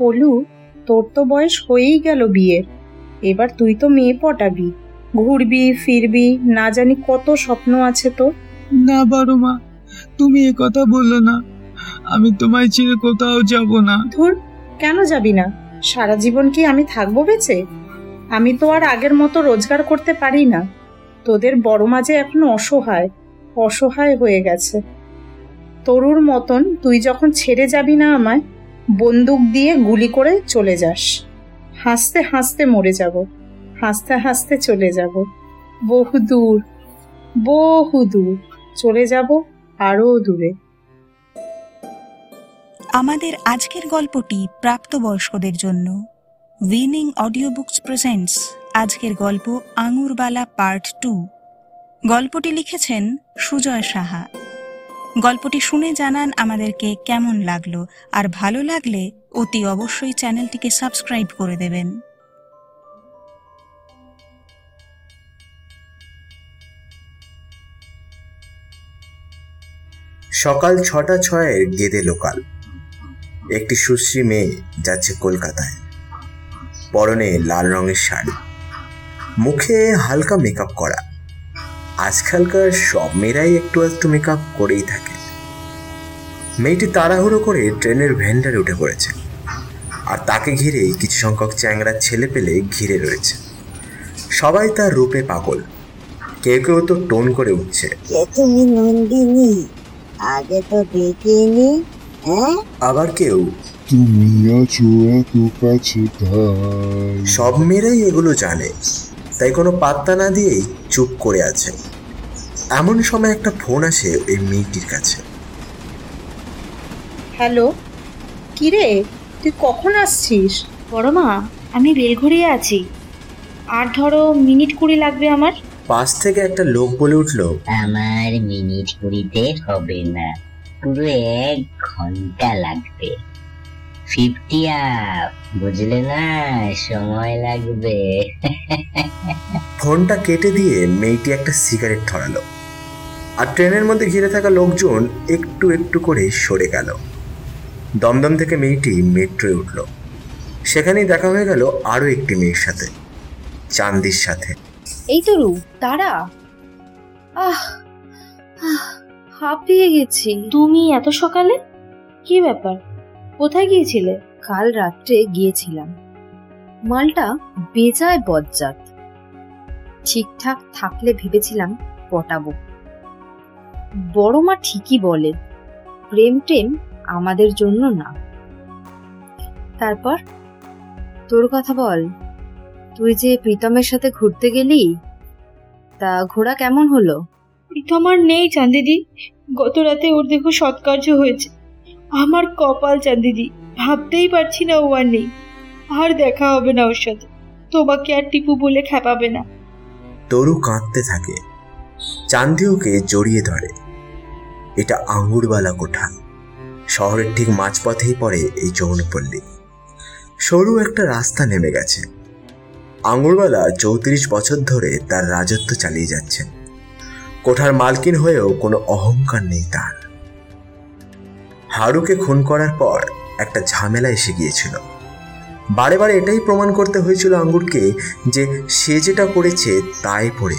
পলু তোর তো বয়স হয়েই গেল বিয়ের। এবার তুই তো মেয়ে পটাবি। ঘুরবি ফিরবি না জানি কত স্বপ্ন আছে তোর। না বারো মা তুমি এ কথা বলল না। আমি তোমায় ছেড়ে কোথাও যাব না। ধুর কেন যাবি না? সারা জীবন কি আমি থাকব বেঁচে? আমি তো আর আগের মতো রোজগার করতে পারি না। তোদের বড় মাঝে এখন অসহায় অসহায় হয়ে গেছে। তরুর মতন তুই যখন ছেড়ে যাবি না আমায় বন্দুক দিয়ে গুলি করে চলে যাস। হাসতে হাসতে মরে যাব। হাসতে হাসতে চলে যাব। বহু দূর বহু দূর চলে যাব আরও দূরে। আমাদের আজকের গল্পটি প্রাপ্তবয়স্কদের জন্য। উইনিং অডিও বুকস প্রেজেন্টস আজকের গল্প আঙুরবালা পার্ট টু। গল্পটি লিখেছেন সুজয় সাহা। গল্পটি শুনে জানান আমাদেরকে কেমন লাগল। আর ভালো লাগলে অতি অবশ্যই চ্যানেলটিকে সাবস্ক্রাইব করে দেবেন। সকাল ছটা ছয়ের গেদে লোকাল। একটি সুশ্রী মেয়ে যাচ্ছে কলকাতায়। পরনে লাল রঙের শাড়ি। মুখে হালকা মেকআপ করা। আজকালকার সব মেয়েরাই একটু একটু মেকআপ করেই থাকে। মেয়েটি তাড়াহুড়ো করে ট্রেনের ভেন্ডারে উঠে পড়েছে আর তাকে ঘিরে কিছু সংখ্যক চ্যাংড়া ছেলে পেলে ঘিরে রয়েছে। সবাই তার রূপে পাগল। কেউ কেউ তো টোন করে উঠছে। তুমি নন্দিনী আগে তো দেখিনি হ্যাঁ? আবার কেউ। তুমি আছো এত কাছে সব মেয়েরাই এগুলো জানে। তাই কোনো পাত্তা না দিয়েই চুপ করে আছে। এমন সময় একটা ফোন আসে ওই মেয়েটির কাছে। হ্যালো? কিরে? তুই কখন আসছিস? বড় মা আমি বেলঘড়িয়ে আছি। আর ধরো মিনিট কুড়ি লাগবে আমার? পাশ থেকে একটা লোক বলে উঠল আমার মিনিট কুড়িতে হবে না। পুরো এক ঘণ্টা লাগবে। ফিফটি আপ বুঝলে না? সময় লাগবে। ফোনটা কেটে দিয়ে মেয়েটি একটা সিগারেট ধরালো। আর ট্রেনের মধ্যে ঘিরে থাকা লোকজন একটু একটু করে সরে গেল। দমদম থেকে মেয়েটি মেট্রোয় উঠল। সেখানেই দেখা হয়ে গেল আরও একটি মেয়ের সাথে চান্দির সাথে। এই তো রু আহ আহ, হাঁপিয়ে গেছি। তুমি এত সকালে? কি ব্যাপার? কোথায় গিয়েছিলে? কাল রাত্রে গিয়েছিলাম। মালটা বেজায় বজ্জাত। ঠিকঠাক থাকলে ভেবেছিলাম পটাবো। বড় মা ঠিকই বলে, প্রেম টেম আমাদের জন্য না। তারপর, তোর কথা বল, তুই যে প্রীতমের সাথে ঘুরতে গেলি, তা ঘোরা কেমন হলো? প্রীতম আর নেই চান্দিদি। গত রাতে ওর দেখো সৎকার্য হয়েছে। আমার কপাল চান্দিদি ভাবতেই পারছি না ও আর নেই। আর দেখা হবে না ওর সাথে। তোমাকে আর টিপু বলে খেপাবে না। তরু কাঁদতে থাকে। চান্দি ওকে জড়িয়ে ধরে। এটা আঙ্গুরবালা কোঠা। শহরের ঠিক মাঝপথেই পড়ে এই যৌনপল্লী। সরু একটা রাস্তা নেমে গেছে। আঙ্গুরবালা চৌত্রিশ বছর ধরে তার রাজত্ব চালিয়ে যাচ্ছেন। কোঠার মালকিন হয়েও কোনো অহংকার নেই তার। হারুকে খুন করার পর একটা ঝামেলা এসে গিয়েছিল। বারে বারে এটাই প্রমাণ করতে হয়েছিল আঙ্গুরকে যে সে যেটা করেছে তাই পড়ে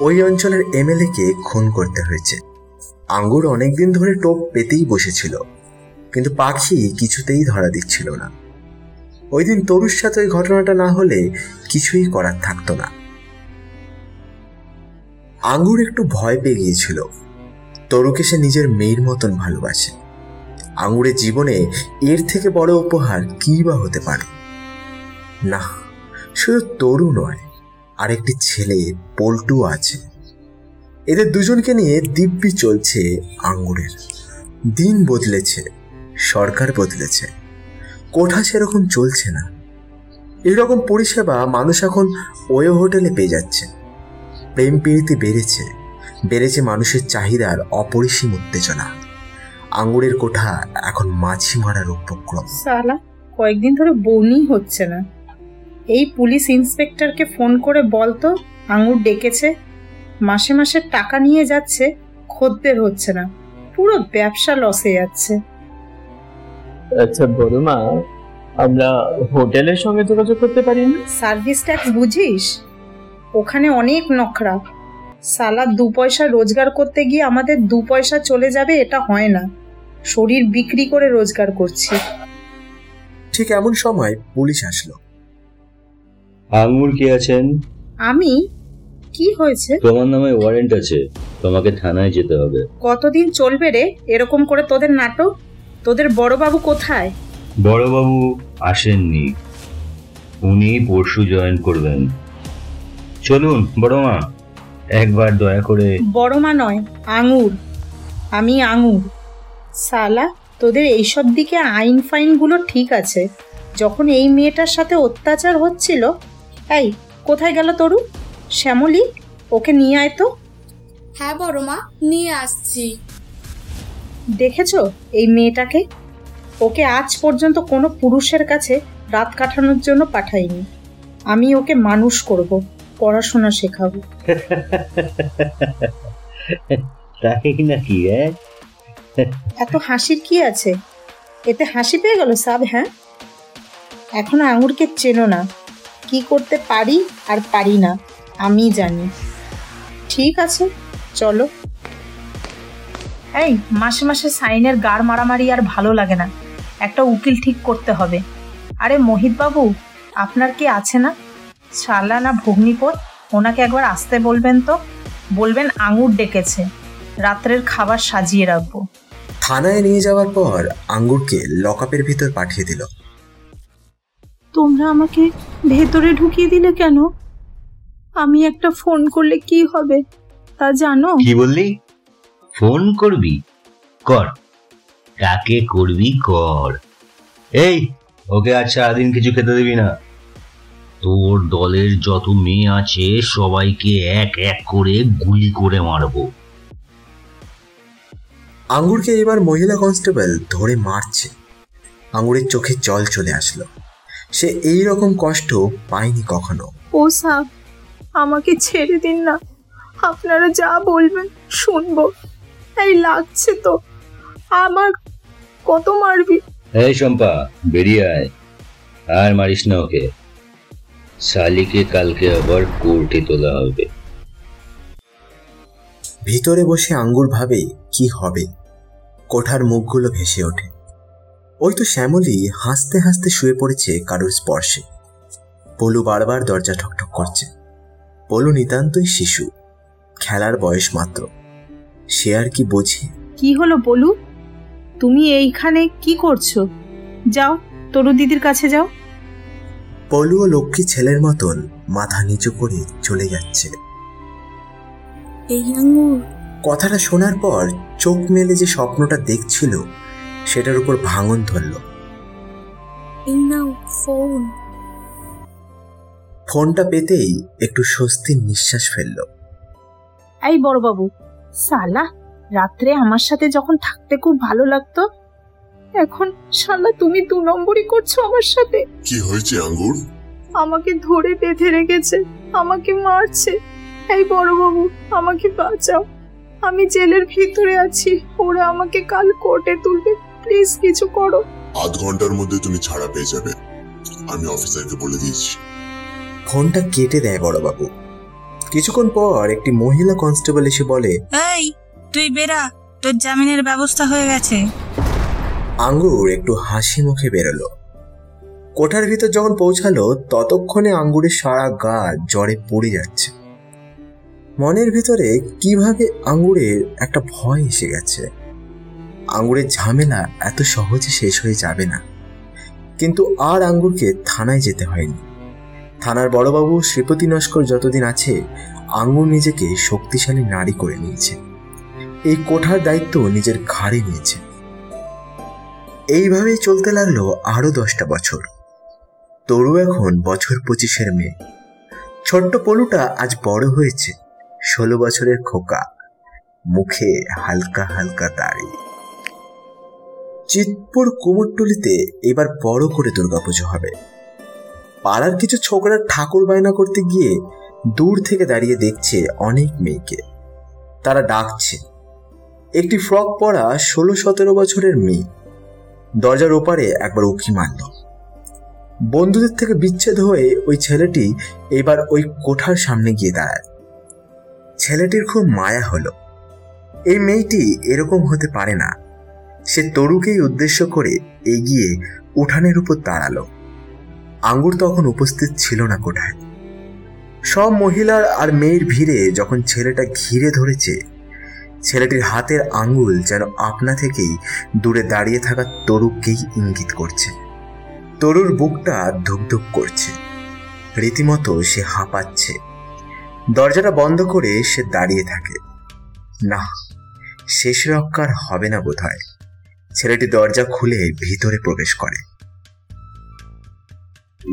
ওই অঞ্চলের এমএলএ কে খুন করতে হয়েছে। আঙ্গুর অনেকদিন ধরে টোপ পেতেই বসেছিল, কিন্তু পাখি কিছুতেই ধরা দিচ্ছিল না। ওই দিন তরুর সাথে ওই ঘটনাটা না হলে কিছুই করার থাকতো না। আঙ্গুর একটু ভয় পেয়ে গিয়েছিল। তরুকে সে নিজের মেয়ের মতন ভালোবাসে। আঙুরের জীবনে এর থেকে বড় উপহার কী বা হতে পারে? না, শুধু তরু নয়, আরেকটি ছেলে, পল্টু আছে। এদের দুজনকে নিয়ে দিব্যি চলছে আঙুরের। দিন বদলেছে, সরকার বদলেছে। কোঠা সেরকম চলছে না। এরকম পরিষেবা মানুষ এখন ওয়ো হোটেলে পেয়ে যাচ্ছে। প্রেম প্রীতি বেড়েছে। বেড়েছে মানুষের চাহিদার অপরিসীম উত্তেজনা। আঙ্গুরের কোঠা এখন মাছি মারার উপক্রম। সালা কয়েকদিন ধরে বউনি হচ্ছে না। এই পুলিশ ইন্সপেক্টরকে ফোন করে বলতো আঙুর ডেকেছে। মাসে মাসে টাকা নিয়ে যাচ্ছে খদ্দের হচ্ছে না। পুরো ব্যবসা লসে যাচ্ছে। আচ্ছা বড় মা আমরা হোটেলের সঙ্গে যোগাযোগ করতে পারি না? সার্ভিস ট্যাক্স বুঝিস? ওখানে অনেক নখরা। সালা দু পয়সা রোজগার করতে গিয়ে আমাদের দু পয়সা চলে যাবে এটা হয় না। শরীর বিক্রি করে রোজগার করছি। ঠিক এমন সময় পুলিশ আসলো। আঙুর কে আছেন? আমি? কি হয়েছে? তোমার নামে ওয়ারেন্ট আছে তোমাকে থানায় যেতে হবে। কতদিন চলবে রে? এরকম করে তোদের নাটক? তোদের বড়বাবু কোথায়? বড়বাবু আসেননি। উনি পরশু জয়েন করবেন। চলুন বড় মা একবার দয়া করে। বড় মা নয় আঙুর। আমি আঙুর। সালা তোদের এইসব দিকে আইন ফাইনগুলো ঠিক আছে। যখন এই মেয়েটার সাথে অত্যাচার হচ্ছিল এই কোথায় গেল তরু? শ্যামলী ওকে নিয়ে আয় তো। হ্যাঁ বড় মা নিয়ে আসছি। দেখেছ এই মেয়েটাকে? ওকে আজ পর্যন্ত কোনো পুরুষের কাছে রাত কাটানোর জন্য পাঠাইনি। আমি ওকে মানুষ করব। পড়াশোনা শেখাবো। তাই নাকি হ্যাঁ? এত হাসির কি আছে? এতে হাসি পেয়ে গেল সাব হ্যাঁ? এখন আঙুরকে চেনো না। কি করতে পারি আর পারি না আমি জানি। ঠিক আছে চলো। এই মাসে মাসে সাইনের গাড় মারামারি আর ভালো লাগে না। একটা উকিল ঠিক করতে হবে। আরে মোহিত বাবু আপনার কি আছে না? শালা না ভগ্নিপত ওনাকে একবার আসতে বলবেন তো? বলবেন আঙুর ডেকেছে। রাত্রের খাবার সাজিয়ে রাখব। থানায় নিয়ে যাওয়ার পর আঙ্গুরকে লকআপের ভিতর পাঠিয়ে দিল। তোমরা আমাকে ভেতরে ঢুকিয়ে দিলে কেন? আমি একটা ফোন করলে কি হবে তা জানো? কি বললি? ফোন করবি? কর। কাকে করবি কর। এই ওকে আজ সারাদিন কিছু খেতে দিবি না। তোর দলের যত মেয়ে আছে সবাইকে এক এক করে গুলি করে মারবো। আঙ্গুরকে এবার মহিলা কনস্টেবল ধরে মারছে। আঙ্গুরের চোখে জল চলে আসলো। সে এই রকম কষ্ট পায়নি কখনো। ও সাব আমাকে ছেড়ে দিন না। আপনারা যা বলবেন শুনব। এই লাগছে তো। আমার কত মারবি? এই শম্পা বেরিয়ে আয়। আর মারিস না ওকে। শালিকে কালকে আবার কোর্টে তোলা হবে। ভিতরে বসে আঙ্গুর ভাবে কি হবে? কোঠার মুখগুলো ভেসে ওঠে। ওই তো শ্যামলী হাসতে হাসতে শুয়ে পড়েছে কারোর স্পর্শে। পলু বারবার দরজা ঠকঠক করছে। পলু নিতান্তই শিশু। খেলার বয়স মাত্র। সে আর কি বোঝে? কি হলো বলু তুমি এইখানে কি করছ? যাও তরু দিদির কাছে যাও। পলু ও লক্ষ্মী ছেলের মতন মাথা নিচু করে চলে যাচ্ছে। এই আঙুর কথাটা শোনার পর চোখ মেলে যে স্বপ্নটা দেখছিল সেটার উপর ভাঙন ধরল। এই নাও ফোন। ফোনটা পেতেই একটু স্বস্তির নিঃশ্বাস ফেলল। এই বড়বাবু সালা রাত্রে আমার সাথে যখন থাকতে খুব ভালো লাগতো এখন শালা তুমি দু নম্বরই করছ আমার সাথে। কি হয়েছে আঙ্গুর? আমাকে ধরে বেঁধে রেখেছে আমাকে মারছে। এই বড়বাবু আমাকে বাঁচাও। আমি জেলের ভিতরে আছি ওরা আমাকে কাল কোর্টে তুলবে। প্লিজ কিছু করো। আধ ঘণ্টার মধ্যে তুমি ছাড়া পেয়ে যাবে। আমি অফিসারকে বলে দিয়েছি। ঘণ্টা কেটে দেয় বড়বাবু। কিছুক্ষণ পর একটি মহিলা কনস্টেবল এসে বলে এই তুই বেরা তোর জামিনের ব্যবস্থা হয়ে গেছে। আঙ্গুর একটু হাসি মুখে বেরোলো। কোঠার ভিতর যখন পৌঁছালো, ততক্ষণে আঙ্গুরের সারা গা জ্বরে পড়ে যাচ্ছে। মনের ভিতরে কীভাবে আঙ্গুরের একটা ভয় এসে গেছে। আঙ্গুরের ঝামেলা এত সহজে শেষ হয়ে যাবে না। কিন্তু আর আঙ্গুরকে থানায় যেতে হয়নি। থানার বড়বাবু শ্রীপতি নস্কর যতদিন আছে, আঙ্গুর নিজেকে শক্তিশালী নারী করে নিয়েছে। এই কোঠার দায়িত্ব নিজের ঘাড়ে নিয়েছে। এইভাবেই চলতে লাগল আরও দশটা বছর। তরু এখন বছর পঁচিশের মেয়ে। ছোট্ট পলুটা আজ বড় হয়েছে, ষোলো বছরের খোকা। মুখে হালকা হালকা দাড়ি চিতপুর কুমোরটুলিতে এবার বড় করে দুর্গাপুজো হবে। পাড়ার কিছু ছোকরা ঠাকুর বায়না করতে গিয়ে দূর থেকে দাঁড়িয়ে দেখছে অনেক মেয়েকে। তারা ডাকছে, একটি ফ্রক পরা ষোলো সতেরো বছরের মেয়ে। দরজার ওপারে একবার উকি মারল। বন্ধুদের থেকে বিচ্ছেদ হয়ে ওই ছেলেটি এবার ওই কোঠার সামনে গিয়ে দাঁড়ায়। ছেলেটির খুব মায়া হলো। এই মেয়েটি এরকম হতে পারে না। সে তরুকেই উদ্দেশ্য করে এগিয়ে উঠানের উপর দাঁড়াল। আঙ্গুর তখন উপস্থিত ছিল না কোঠায়। সব মহিলার আর মেয়ের ভিড়ে যখন ছেলেটা ঘিরে ধরেছে ছেলেটির হাতের আঙ্গুল যেন আপনা থেকেই দূরে দাঁড়িয়ে থাকা তরুককেই ইঙ্গিত করছে। তরুর বুকটা ধুকধুক করছে। রীতিমতো সে হাঁপাচ্ছে। দরজাটা বন্ধ করে সে দাঁড়িয়ে থাকে। না, শেষ রক্ষার হবে না বোধ হয় ছেলেটি দরজা খুলে ভিতরে প্রবেশ করে।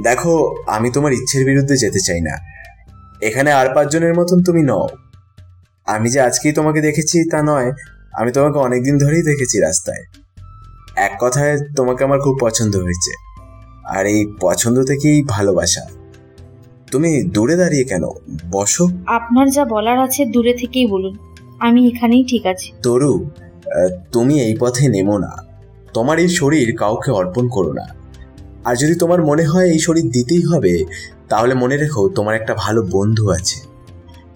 দেখো, আমি তোমার ইচ্ছের বিরুদ্ধে যেতে চাই না। এখানে আর পাঁচজনের মতন তুমি নও। আমি যে আজকেই তোমাকে দেখেছি তা নয় আমি তোমাকে অনেকদিন ধরেই দেখেছি রাস্তায়। এক কথায় তোমাকে আমার খুব পছন্দ হয়েছে। আর এই পছন্দ থেকেই ভালোবাসা। তুমি দূরে দাঁড়িয়ে কেন? বসো। আপনার যা বলার আছে দূরে থেকেই বলুন। আমি এখানেই ঠিক আছি। তরু তুমি এই পথে নেমো না। তোমার এই শরীর কাউকে অর্পণ করো না। আর যদি তোমার মনে হয় এই শরীর দিতেই হবে তাহলে মনে রেখো তোমার একটা ভালো বন্ধু আছে।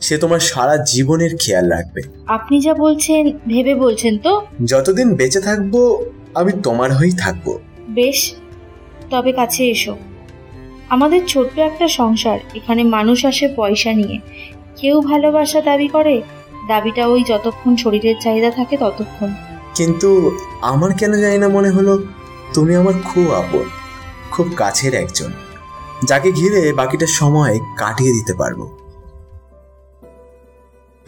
সে তোমার সারা জীবনের খেয়াল রাখবে। আপনি যা বলছেন ভেবে বলছেন তো? যতদিন বেঁচে থাকব আমি তোমার হয়েই থাকব। বেশ তবে কাছে এসো। আমাদের ছোট্ট একটা সংসার এখানে মানুষ আসে পয়সা নিয়ে। কেউ ভালোবাসা দাবি করে দাবিটা ওই যতক্ষণ শরীরের চাহিদা থাকে ততক্ষণ। কিন্তু আমার কেন জানি না মনে হলো তুমি আমার খুব আপন খুব কাছের একজন। যাকে ঘিরে বাকিটা সময় কাটিয়ে দিতে পারব।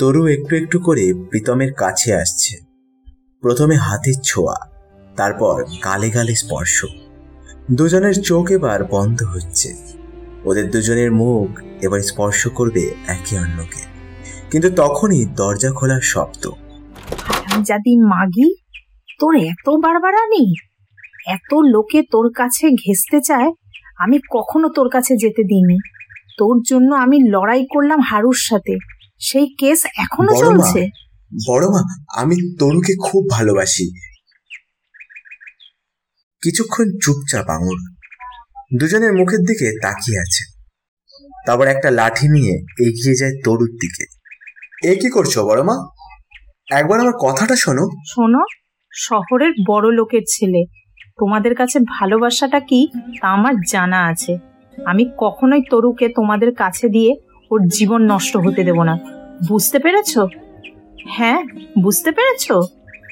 তরু একটু একটু করে প্রীতমের কাছে আসছে। প্রথমে হাতের ছোঁয়া, তারপর গালে গালে স্পর্শ। দুজনের চোখ এবার বন্ধ হচ্ছে। ওদের দুজনের মুখ এবার স্পর্শ করবে একে অন্যকে। কিন্তু তখনই দরজা খোলার শব্দ। জাতি মাগি, তোর এত বারবারানি? এত লোকে তোর কাছে ঘেসতে চায়, আমি কখনো তোর কাছে যেতে দিইনি। তোর জন্য আমি লড়াই করলাম হারুর সাথে। সেই কেস এখনও বড় মা, চলছে? বড় মা আমি তরুকে খুব ভালোবাসি। কিছুক্ষণ চুপচাপ আঙুর দুজনের মুখের দিকে তাকিয়ে আছে। তারপর একটা লাঠি নিয়ে এগিয়ে যায় তরুর দিকে। এ কি করছ বড় মা একবার আমার কথাটা শোনো। শোনো শহরের বড় লোকের ছেলে। তোমাদের কাছে ভালোবাসাটা কি তা আমার জানা আছে। আমি কখনোই তরুকে তোমাদের কাছে দিয়ে ওর জীবন নষ্ট হতে দেব না। বুঝতে পেরেছ? হ্যাঁ বুঝতে পেরেছ?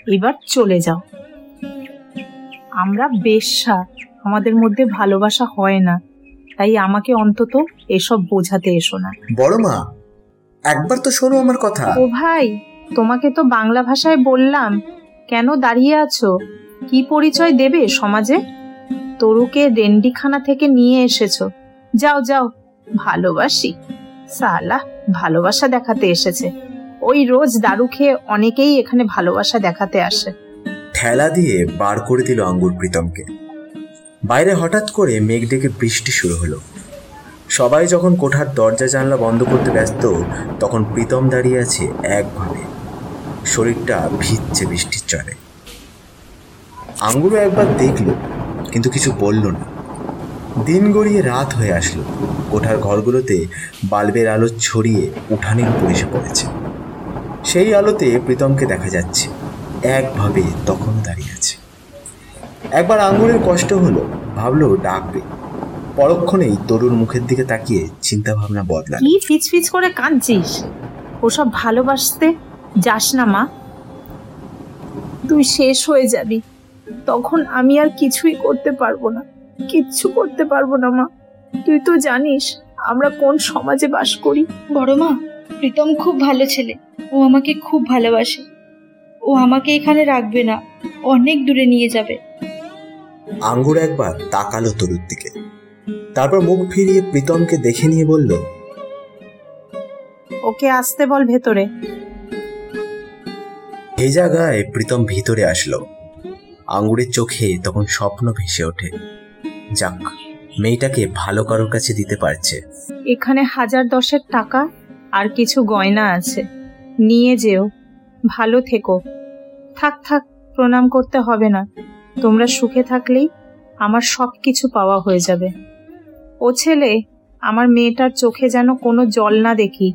এবার চলে যাও। আমরা বেশ্যা আমাদের মধ্যে ভালোবাসা হয় না। তাই আমাকে অন্তত এসব বোঝাতে এসো না। বড় মা একবার তো শোনো আমার কথা। ও ভাই তোমাকে তো বাংলা ভাষায় বললাম। কেন দাঁড়িয়ে আছো? কি পরিচয় দেবে সমাজে? তরুকে রেন্ডিখানা থেকে নিয়ে এসেছ। যাও যাও ভালোবাসি। সালা, ভালোবাসা দেখাতে এসেছে। ওই রোজ দারু খেয়ে অনেকেই এখানে ভালোবাসা দেখাতে আসে। ঠেলা দিয়ে বার করে দিল আঙ্গুর প্রীতমকে। বাইরে হঠাৎ করে মেঘ ডেকে বৃষ্টি শুরু হলো। সবাই যখন কোঠার দরজা জানলা বন্ধ করতে ব্যস্ত, তখন প্রীতম দাঁড়িয়ে আছে একভাবে শরীরটা ভিজছে বৃষ্টির চলে আঙ্গুরও একবার দেখল, কিন্তু কিছু বলল না। দিন গড়িয়ে রাত হয়ে আসলো। কোঠার ঘরগুলোতে বাল্বের আলো ছড়িয়ে উঠানের উপর এসে পড়েছে। সেই আলোতে প্রীতমকে দেখা যাচ্ছে। একভাবে তখন দাঁড়িয়ে আছে। একবার আঙ্গুরের কষ্ট হলো, ভাবলো ডাকবে। পরক্ষণেই তরুর মুখের দিকে তাকিয়ে চিন্তা ভাবনা বদলাল। কি ফিচ ফিচ করে কাঁদছিস? ওসব ভালোবাসতে যাস না, মা। তুই শেষ হয়ে যাবি। তখন আমি আর কিছুই করতে পারব না। কিচ্ছু করতে পারব না মা। তুই তো জানিস আমরা কোন সমাজে বাস করি। বড় মা প্রীতম খুব ভালো ছেলে। ও আমাকে খুব ভালোবাসে। ও আমাকে এখানে রাখবে না অনেক দূরে নিয়ে যাবে। আঙ্গুর একবার তাকালো তরুর দিকে। তারপর মুখ ফিরিয়ে প্রীতমকে দেখে নিয়ে বলল ওকে আসতে বল ভেতরে। ভেজা গায়ে প্রীতম ভিতরে আসলো। আঙ্গুরের চোখে তখন স্বপ্ন ভেসে ওঠে। যাক মেয়েটাকে ভালো কারোর কাছে দিতে পারছে। এখানে হাজার দশেক টাকা আর কিছু গয়না আছে। নিয়ে যেও ভালো থেকো। থাক থাক প্রণাম করতে হবে না। তোমরা সুখে থাকলেই আমার সব কিছু পাওয়া হয়ে যাবে। ও ছেলে আমার মেয়েটার চোখে যেন কোনো জল না দেখি।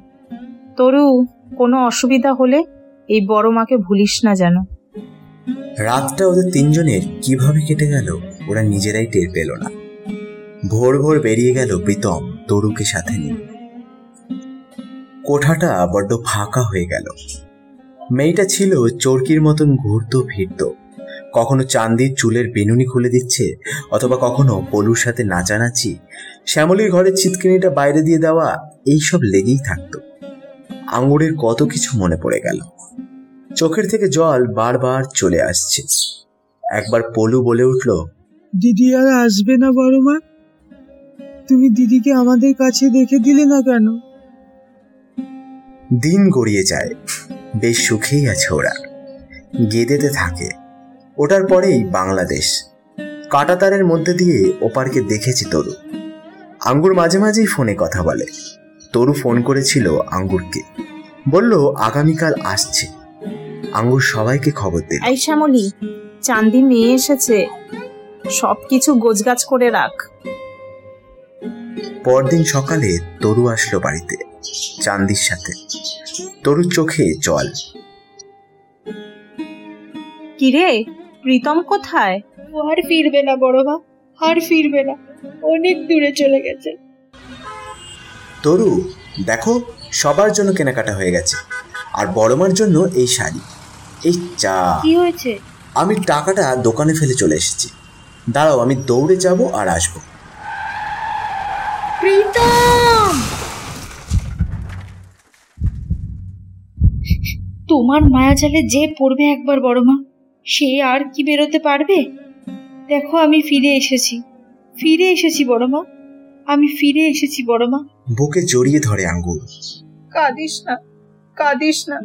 তরু কোনো অসুবিধা হলে এই বড় মাকে ভুলিস না যেন। রাতটা ওদের তিনজনের কীভাবে কেটে গেল? ওরা নিজেরাই টের পেল না। ভোর ভোর বেরিয়ে গেল প্রীতম তরুকে সাথে নিয়ে। কোঠাটা বড্ড ফাঁকা হয়ে গেল। মেয়েটা ছিল চরকির মতন ঘুরতো ফিরতো। কখনো চান্দির চুলের বেনুনি খুলে দিচ্ছে, অথবা কখনো পলুর সাথে নাচানাচি, শ্যামলির ঘরের চিৎকিনিটা বাইরে দিয়ে দেওয়া, এইসব লেগেই থাকতো। আঙুরের কত কিছু মনে পড়ে গেল। চোখের থেকে জল বারবার চলে আসছে। একবার পলু বলে উঠল দিদি আর আসবে না বড় মা? তুমি দিদিকে আমাদের কাছে রেখে দিলে না কেন? দিন গড়িয়ে যায়। বেশ সুখেই আছে ওরা। গেদেতে থাকে। ওটার পরেই বাংলাদেশ। কাটাতারের মধ্যে দিয়ে ওপারকে দেখেছি তরু। আঙ্গুর মাঝে মাঝেই ফোনে কথা বলে। তরু ফোন করেছিল আঙ্গুরকে। বলল আগামীকাল আসছে। আঙ্গুর সবাইকে খবর দিল। এই শ্যামলি চান্দি মেয়ে এসেছে। সব কিছু গোছগাছ করে রাখ। পরদিন সকালে তরু আসলো বাড়িতে চান্দির সাথে। তরুর চোখে জল। কিরে প্রীতম কোথায়? ও আর ফিরবে না বড় মা আর ফিরবে না। অনেক দূরে চলে গেছে। তরু দেখো সবার জন্য কেনাকাটা হয়ে গেছে। আর বড়মার জন্য এই শাড়ি এই চা। কি হয়েছে? আমি টাকাটা দোকানে ফেলে চলে এসেছি। দাঁড়াও আমি দৌড়ে যাব আর আসব। প্রীতম! তোমার মায়াজালে যে পড়বে একবার বড় মা সে আর কি বেরোতে পারবে? দেখো আমি ফিরে এসেছি। ফিরে এসেছি বড় মা আমি ফিরে এসেছি বড় মা। বুকে জড়িয়ে ধরে আঙ্গুর কাঁদিস না কাঁদিস না।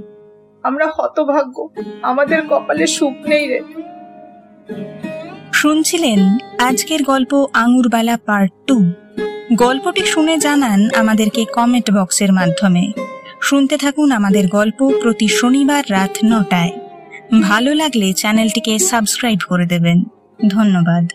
আমরা হতভাগ্য আমাদের কপালে সুখ নেই রে। শুনছিলেন আজকের গল্প আঙুরবালা পার্ট টু। গল্পটি শুনে জানান আমাদেরকে কমেন্ট বক্সের মাধ্যমে। শুনতে থাকুন আমাদের গল্প প্রতি শনিবার রাত নটায়। ভালো লাগলে চ্যানেলটিকে সাবস্ক্রাইব করে দেবেন। ধন্যবাদ।